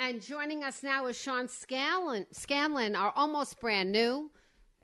And joining us now is Sean Scanlon, Scanlon our almost brand new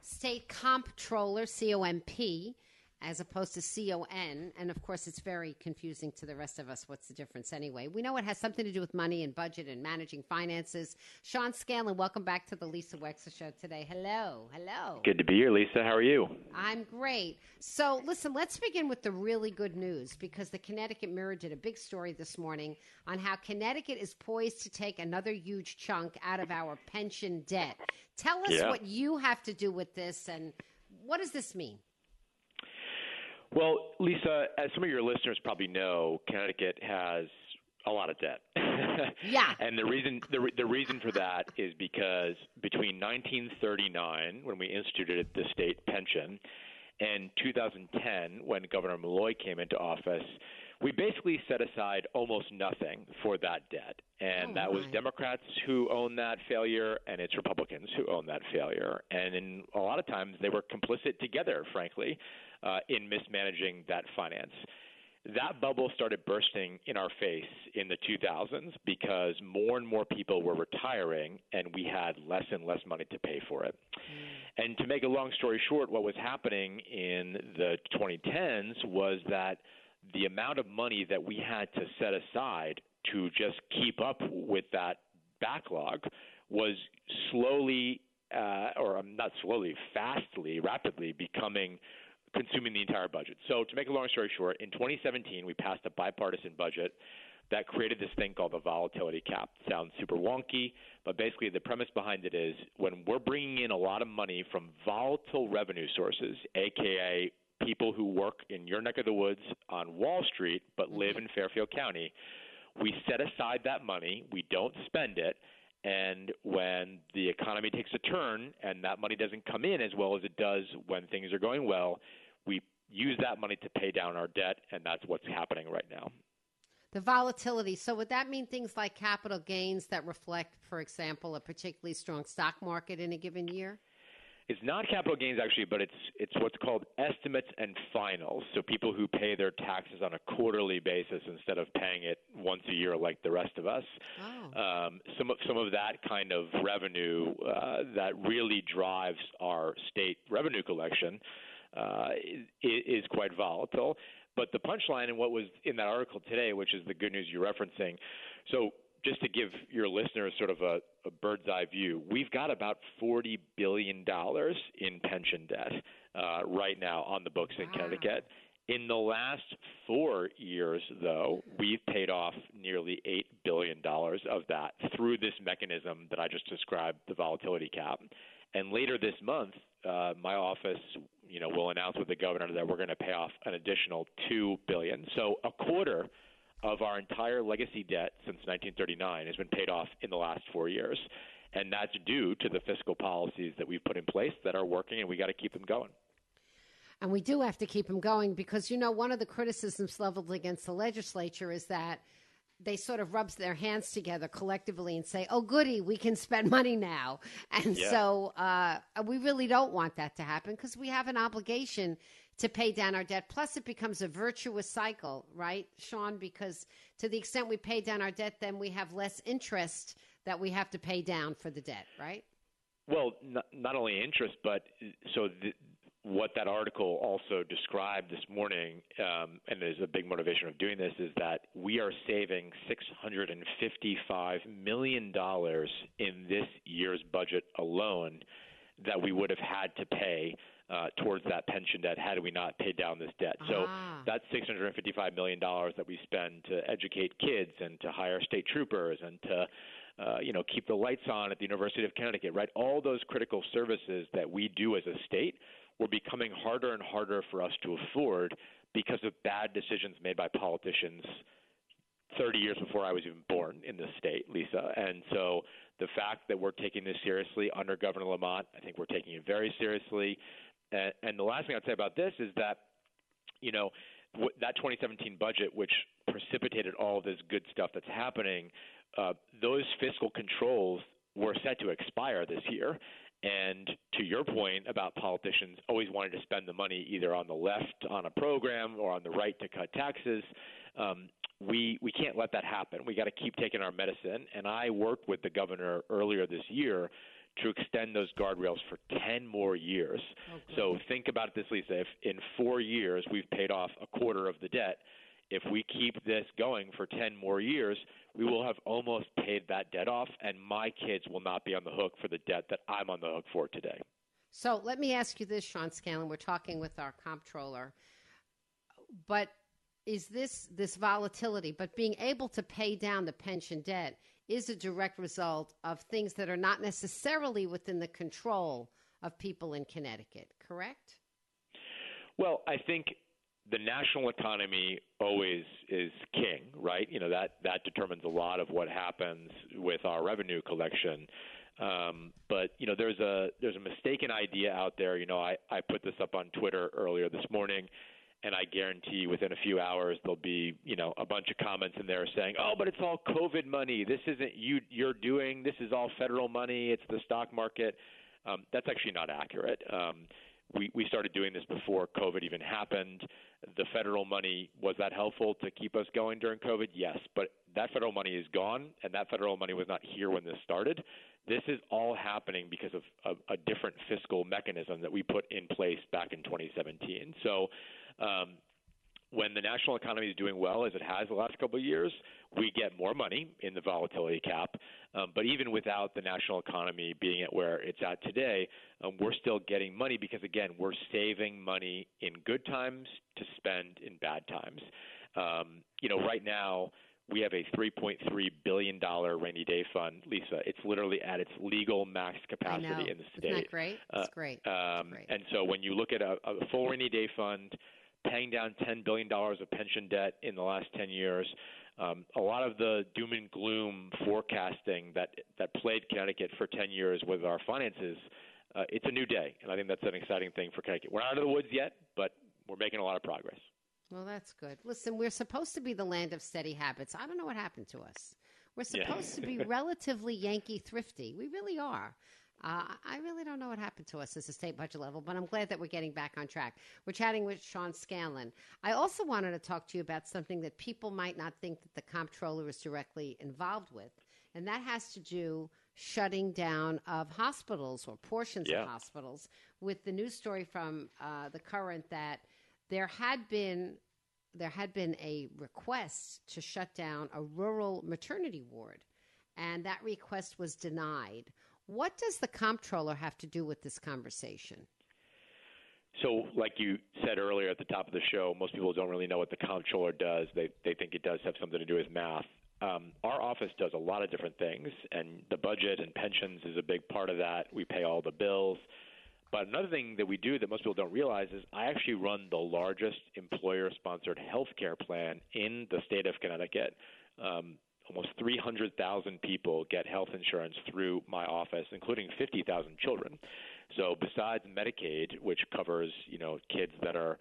state comptroller, C-O-M-P, as opposed to C-O-N. And of course, it's very confusing to the rest of us. What's the difference anyway? We know it has something to do with money and budget and managing finances. Sean Scanlon, welcome back to the Lisa Wexler Show today. Hello. Hello. Good to be here, Lisa. How are you? I'm great. So, listen, let's begin with the really good news because the Connecticut Mirror did a big story this morning on how Connecticut is poised to take another huge chunk out of our pension debt. Tell us Yeah. what you have to do with this and what does this mean? Well, Lisa, as some of your listeners probably know, Connecticut has a lot of debt. Yeah. and the reason the, the reason for that is because between 1939, when we instituted the state pension, and 2010, when Governor Malloy came into office, we basically set aside almost nothing for that debt. And Oh, that was oh, my. Democrats who owned that failure, and it's Republicans who owned that failure. And in a lot of times, they were complicit together, frankly, uh, in mismanaging that finance. That bubble started bursting in our face in the 2000s because more and more people were retiring, and we had less and less money to pay for it. And to make a long story short, what was happening in the 2010s was that the amount of money that we had to set aside to just keep up with that backlog was slowly, uh, or um, not slowly, fastly, rapidly becoming consuming the entire budget. So, to make a long story short, in 2017, we passed a bipartisan budget that created this thing called the volatility cap. Sounds super wonky, but basically the premise behind it is when we're bringing in a lot of money from volatile revenue sources, aka people who work in your neck of the woods on Wall Street but mm-hmm. live in Fairfield County, we set aside that money, we don't spend it, and when the economy takes a turn and that money doesn't come in as well as it does when things are going well, we use that money to pay down our debt, and that's what's happening right now. The volatility. So, would that mean things like capital gains that reflect, for example, a particularly strong stock market in a given year? It's not capital gains actually, but it's it's what's called estimates and finals. So people who pay their taxes on a quarterly basis instead of paying it once a year like the rest of us. Oh. Um, some of some of that kind of revenue uh, that really drives our state revenue collection uh, is, is quite volatile. But the punchline in what was in that article today, which is the good news you're referencing, so just to give your listeners sort of a, a bird's eye view, we've got about $40 billion in pension debt uh, right now on the books in Wow. Connecticut. In the last four years, though, we've paid off nearly $8 billion of that through this mechanism that I just described, the volatility cap. And later this month, uh, my office, you know, we'll announce with the governor that we're going to pay off an additional 2 billion. So a quarter of our entire legacy debt since 1939 has been paid off in the last four years. And that's due to the fiscal policies that we've put in place that are working, and we got to keep them going. And we do have to keep them going because, you know, one of the criticisms leveled against the legislature is that they sort of rubs their hands together collectively and say, "Oh, goody, we can spend money now." And Yeah. so uh, we really don't want that to happen because we have an obligation to pay down our debt. Plus, it becomes a virtuous cycle, right, Sean? Because to the extent we pay down our debt, then we have less interest that we have to pay down for the debt, right? Well, not, not only interest, but so th- what that article also described this morning, um, and is a big motivation of doing this, is that we are saving $655 million in this year's budget alone that we would have had to pay uh, towards that pension debt had we not paid down this debt. So Ah. that's $655 million that we spend to educate kids and to hire state troopers and to uh, you know, keep the lights on at the University of Connecticut, right? All those critical services that we do as a state were becoming harder and harder for us to afford because of bad decisions made by politicians 30 years before I was even born in this state, Lisa. And so the fact that we're taking this seriously under Governor Lamont, I think we're taking it very seriously. And, and the last thing I'd say about this is that, you know, that 2017 budget, which precipitated all this good stuff that's happening, uh, those fiscal controls were set to expire this year. And to your point about politicians always wanting to spend the money either on the left on a program or on the right to cut taxes, um, we we can't let that happen. We got to keep taking our medicine. And I worked with the governor earlier this year to extend those guardrails for 10 more years. so think about this, Lisa. If in four years we've paid off a quarter of the debt, if we keep this going for 10 more years, we will have almost paid that debt off, and my kids will not be on the hook for the debt that I'm on the hook for today. So let me ask you this, Sean Scanlon. We're talking with our comptroller, but is this this volatility, but being able to pay down the pension debt is a direct result of things that are not necessarily within the control of people in Connecticut, correct? Well, I think the national economy always is king, right? You know that that determines a lot of what happens with our revenue collection. Um, but you know, there's a there's a mistaken idea out there. You know, I I put this up on Twitter earlier this morning, and I guarantee within a few hours there'll be you know a bunch of comments in there saying, "Oh, but it's all COVID money. This isn't you you're doing. This is all federal money. It's the stock market." Um, that's actually not accurate. Um, we, we started doing this before COVID even happened. The federal money was that helpful to keep us going during COVID? Yes, but that federal money is gone, and that federal money was not here when this started. This is all happening because of a, a different fiscal mechanism that we put in place back in 2017. So. Um, when the national economy is doing well, as it has the last couple of years, we get more money in the volatility cap. Um, but even without the national economy being at where it's at today, um, we're still getting money because, again, we're saving money in good times to spend in bad times. Um, you know, right now, we have a $3.3 billion rainy day fund, Lisa. It's literally at its legal max capacity in the state. Isn't that great? It's Uh, great. Um, Great. and so when you look at a, a full rainy day fund, paying down $10 billion of pension debt in the last 10 years, um, a lot of the doom and gloom forecasting that, that plagued Connecticut for 10 years with our finances, uh, it's a new day. And I think that's an exciting thing for Connecticut. We're not out of the woods yet, but we're making a lot of progress. Well, that's good. Listen, we're supposed to be the land of steady habits. I don't know what happened to us. We're Yeah. supposed to be relatively Yankee thrifty. We really are. Uh, I really don't know what happened to us as a state budget level, but I'm glad that we're getting back on track. We're chatting with Sean Scanlon. I also wanted to talk to you about something that people might not think that the comptroller is directly involved with, and that has to do shutting down of hospitals or portions Yeah. of hospitals. With the news story from uh, the Courant that there had been there had been a request to shut down a rural maternity ward, and that request was denied. What does the comptroller have to do with this conversation? So, like you said earlier at the top of the show, most people don't really know what the comptroller does. They they think it does have something to do with math. Um, our office does a lot of different things, and the budget and pensions is a big part of that. We pay all the bills. But another thing that we do that most people don't realize is I actually run the largest employer sponsored health care plan in the state of Connecticut. Um, almost 300,000 people get health insurance through my office, including 50,000 children. So besides Medicaid, which covers you know kids that are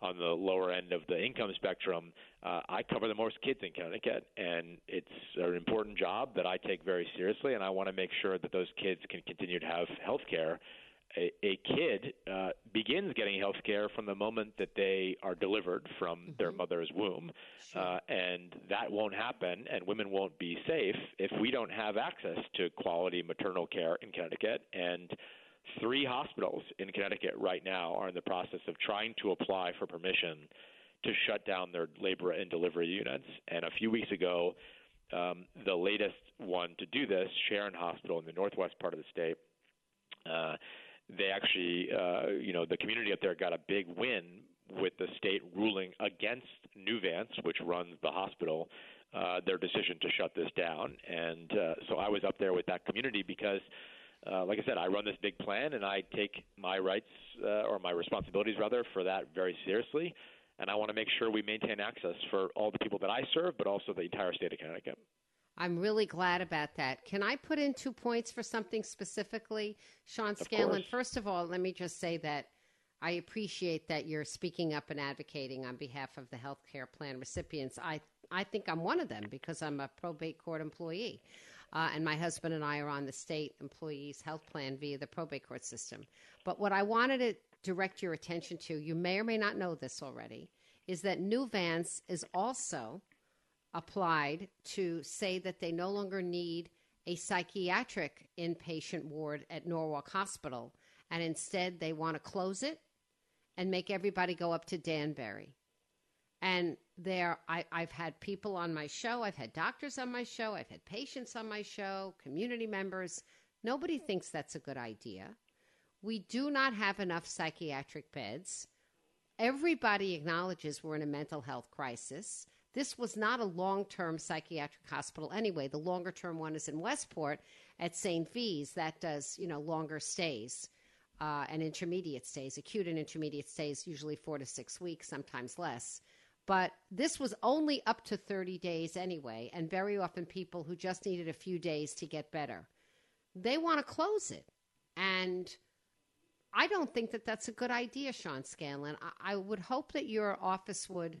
on the lower end of the income spectrum, uh, I cover the most kids in Connecticut, and it's an important job that I take very seriously, and I want to make sure that those kids can continue to have health care. A, a kid uh, begins getting health care from the moment that they are delivered from mm-hmm. their mother's womb. Sure. Uh, and that won't happen, and women won't be safe if we don't have access to quality maternal care in Connecticut. And three hospitals in Connecticut right now are in the process of trying to apply for permission to shut down their labor and delivery units. And a few weeks ago, um, the latest one to do this, Sharon Hospital in the northwest part of the state, uh, they actually, uh, you know, the community up there got a big win with the state ruling against Nuvance, which runs the hospital, uh, their decision to shut this down. And uh, so I was up there with that community because uh, like I said, I run this big plan, and I take my rights uh, or my responsibilities rather for that very seriously. And I want to make sure we maintain access for all the people that I serve, but also the entire state of Connecticut. I'm really glad about that. Can I put in two points for something specifically, Sean Scanlon? First of all, let me just say that I appreciate that you're speaking up and advocating on behalf of the health care plan recipients. I I think I'm one of them because I'm a probate court employee. Uh, and my husband and I are on the state employees health plan via the probate court system. But what I wanted to direct your attention to, you may or may not know this already, is that Nuvance is also applied to say that they no longer need a psychiatric inpatient ward at Norwalk Hospital, and instead they want to close it and make everybody go up to Danbury. And there, I, I've had people on my show, I've had doctors on my show, I've had patients on my show, community members. Nobody thinks that's a good idea. We do not have enough psychiatric beds. Everybody acknowledges we're in a mental health crisis. This was not a long term psychiatric hospital anyway. The longer term one is in Westport at St. V's. That does, you know, longer stays uh, and intermediate stays, acute and intermediate stays, usually four to six weeks, sometimes less. But this was only up to 30 days anyway, and very often people who just needed a few days to get better. They want to close it. And I don't think that that's a good idea, Sean Scanlon. I, I would hope that your office would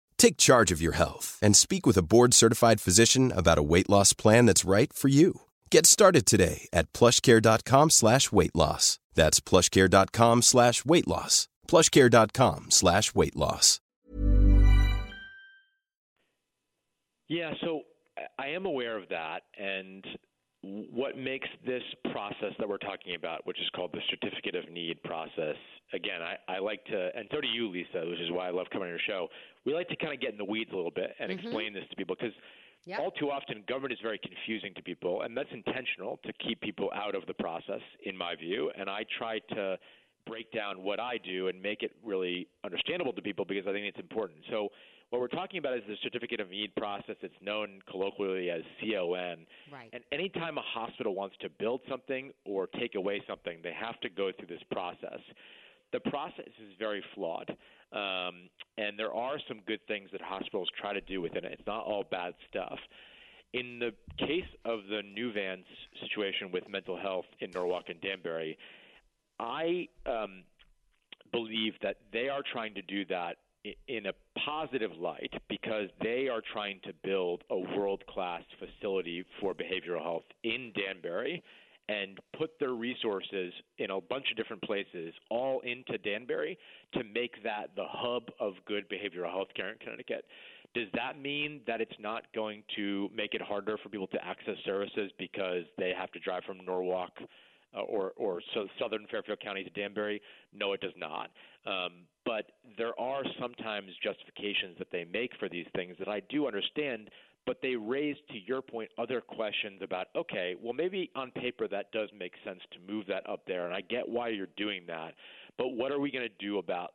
Take charge of your health and speak with a board-certified physician about a weight loss plan that's right for you. Get started today at plushcare.com slash weight loss. That's plushcare.com slash weight loss. plushcare.com slash weight loss. Yeah, so I am aware of that, and what makes this process that we're talking about, which is called the certificate of need process, again, I, I like to, and so do you, Lisa, which is why I love coming on your show. We like to kind of get in the weeds a little bit and mm-hmm. explain this to people because yep. all too often government is very confusing to people, and that's intentional to keep people out of the process, in my view. And I try to break down what I do and make it really understandable to people because I think it's important. So what we're talking about is the certificate of need process. It's known colloquially as CON. Right. And anytime a hospital wants to build something or take away something, they have to go through this process. The process is very flawed. Um, and there are some good things that hospitals try to do within it. It's not all bad stuff. In the case of the Nuvance situation with mental health in Norwalk and Danbury, I um, believe that they are trying to do that in a positive light because they are trying to build a world class facility for behavioral health in Danbury and put their resources in a bunch of different places all into Danbury to make that the hub of good behavioral health care in Connecticut. Does that mean that it's not going to make it harder for people to access services because they have to drive from Norwalk uh, or or so southern Fairfield County to Danbury? No, it does not. Um, but there are sometimes justifications that they make for these things that I do understand. But they raise, to your point, other questions about okay, well maybe on paper that does make sense to move that up there, and I get why you're doing that. But what are we going to do about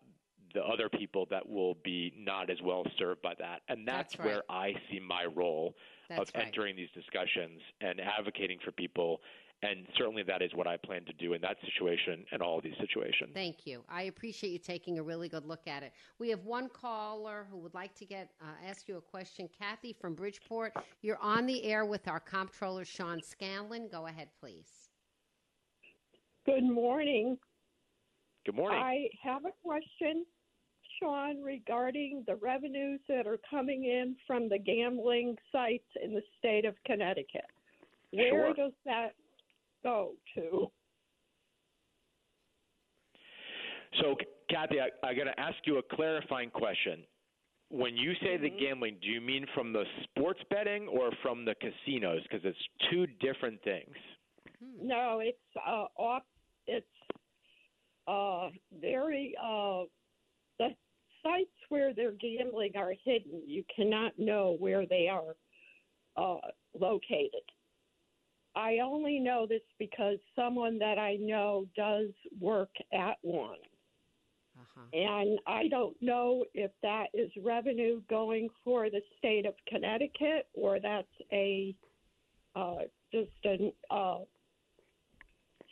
the other people that will be not as well served by that. And that's, That's right. where I see my role That's of right. entering these discussions and advocating for people. And certainly that is what I plan to do in that situation and all of these situations. Thank you. I appreciate you taking a really good look at it. We have one caller who would like to get uh, ask you a question. Kathy from Bridgeport, you're on the air with our comptroller Sean Scanlon. Go ahead, please. Good morning. Good morning. I have a question, Sean, regarding the revenues that are coming in from the gambling sites in the state of Connecticut. Where Sure. does that go to? So, Kathy, I, I got to ask you a clarifying question. When you say the gambling, do you mean from the sports betting or from the casinos? Because it's two different things. No, it's uh, off. It's uh, very uh, the sites where they're gambling are hidden. You cannot know where they are uh, located. I only know this because someone that I know does work at one. Uh-huh. And I don't know if that is revenue going for the state of Connecticut or that's a uh, just an uh,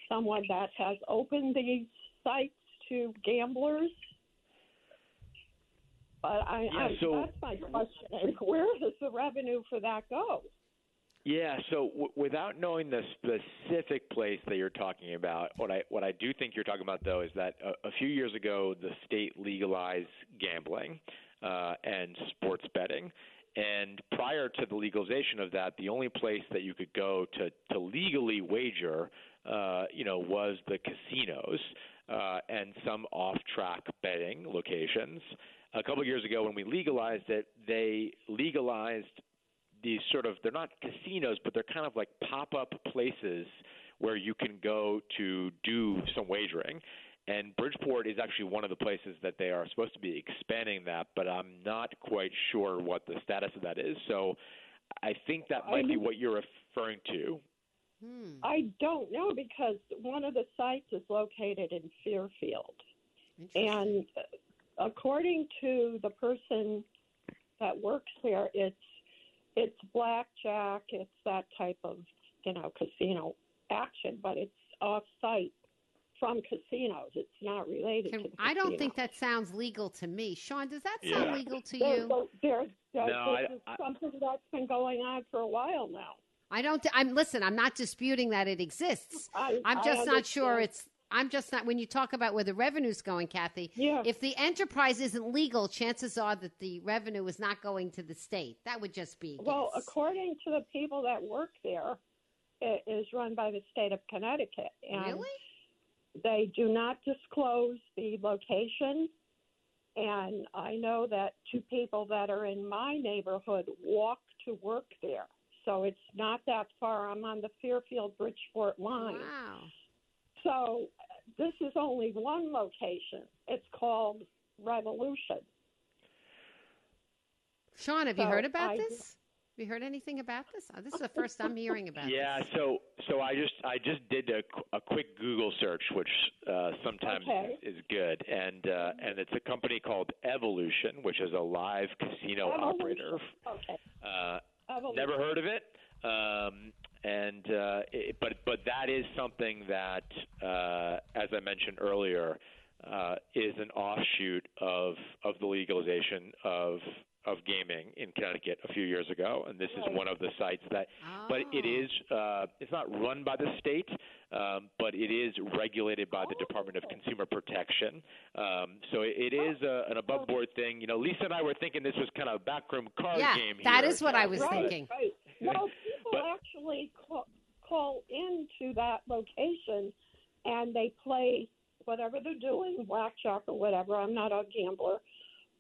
someone that has opened these sites to gamblers. But I, Yeah, I so- that's my question: Where does the revenue for that go? Yeah. So w- without knowing the specific place that you're talking about, what I what I do think you're talking about though is that a, a few years ago the state legalized gambling uh, and sports betting. And prior to the legalization of that, the only place that you could go to, to legally wager, uh, you know, was the casinos uh, and some off-track betting locations. A couple of years ago, when we legalized it, they legalized these sort of they're not casinos, but they're kind of like pop-up places where you can go to do some wagering. And Bridgeport is actually one of the places that they are supposed to be expanding that, but I'm not quite sure what the status of that is. So I think that might be what you're referring to. Hmm. I don't know because one of the sites is located in Fairfield. And uh, according to the person that works there, it's it's blackjack, it's that type of you know casino action, but it's off site from casinos. It's not related Can- to. The I don't think that sounds legal to me. Sean, does that sound Yeah. legal to There, you? there, there, there- No, this I- is I- something that's been going on for a while now. I don't. I'm listen. I'm not disputing that it exists. I, I'm just not sure it's. I'm just not. When you talk about where the revenue's going, Kathy, Yeah. if the enterprise isn't legal, chances are that the revenue is not going to the state. That would just be Well, guess. according to the people that work there, it is run by the state of Connecticut. And really? They do not disclose the location. And I know that two people that are in my neighborhood walk to work there. So it's not that far. I'm on the Fairfield Bridgeport line. Wow. So this is only one location. It's called Revolution. Sean, have you heard about I- this? Have you heard anything about this? Oh, this is the first I'm hearing about. Yeah, this. so so I just I just did a, a quick Google search, which uh, sometimes Okay. is, is good, and uh, and it's a company called Evolution, which is a live casino Evolution. operator. Okay. Uh, never heard of it, um, and uh, it, but but that is something that, uh, as I mentioned earlier, uh, is an offshoot of of the legalization of of gaming in Connecticut a few years ago, and this is one of the sites that. But it Oh. uh, it's not run by the state, um, but it is regulated by the Department of Consumer Protection. Um, so it, it is a, an above board thing. You know, Lisa and I were thinking this was kind of a backroom card Yeah, game. that here, is what I was right, thinking. Right. Well, people But- actually call, call into that location and they play whatever they're doing, blackjack or whatever. I'm not a gambler,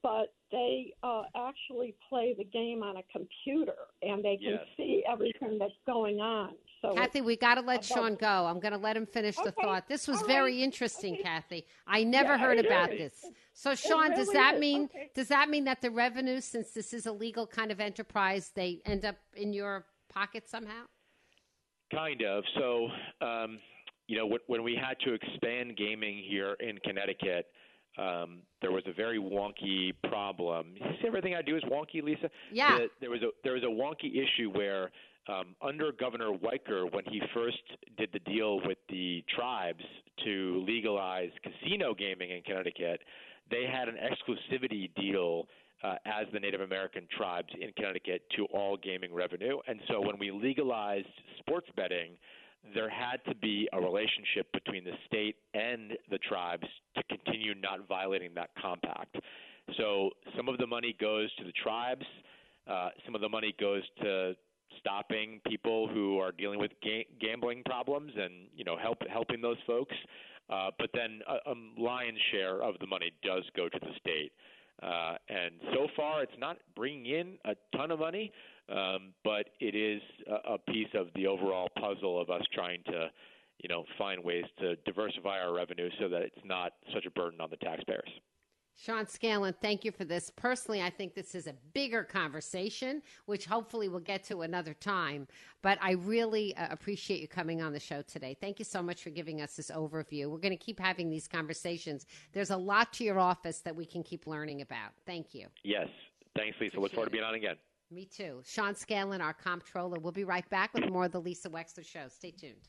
but they uh, actually play the game on a computer and they can Yes. see everything that's going on. So Kathy, we got to let about- Sean go. I'm going to let him finish the Okay. thought. This was All very right. interesting, Okay. Kathy. I never Yeah, heard about is. this. So, Sean, does really that is. mean Okay. does that mean that the revenue, since this is a legal kind of enterprise, they end up in your pocket somehow? Kind of. So, um, you know, when, when we had to expand gaming here in Connecticut, um, there was a very wonky problem. See, everything I do is wonky, Lisa. Yeah. The- there was a there was a wonky issue where um, under Governor Weicker, when he first did the deal with the tribes to legalize casino gaming in Connecticut, they had an exclusivity deal uh, as the Native American tribes in Connecticut to all gaming revenue. And so when we legalized sports betting, there had to be a relationship between the state and the tribes to continue not violating that compact. So some of the money goes to the tribes, uh, some of the money goes to stopping people who are dealing with ga- gambling problems and you know help helping those folks. Uh, but then a, a lion's share of the money does go to the state. Uh, and so far, it's not bringing in a ton of money, um, but it is a, a piece of the overall puzzle of us trying to, you know, find ways to diversify our revenue so that it's not such a burden on the taxpayers. Sean Scanlon, thank you for this. Personally, I think this is a bigger conversation, which hopefully we'll get to another time. But I really uh, appreciate you coming on the show today. Thank you so much for giving us this overview. We're going to keep having these conversations. There's a lot to your office that we can keep learning about. Thank you. Yes. Thanks, Lisa. Look forward to being on again. Me too. Sean Scanlon, our comptroller. We'll be right back with more of the Lisa Wexler Show. Stay tuned.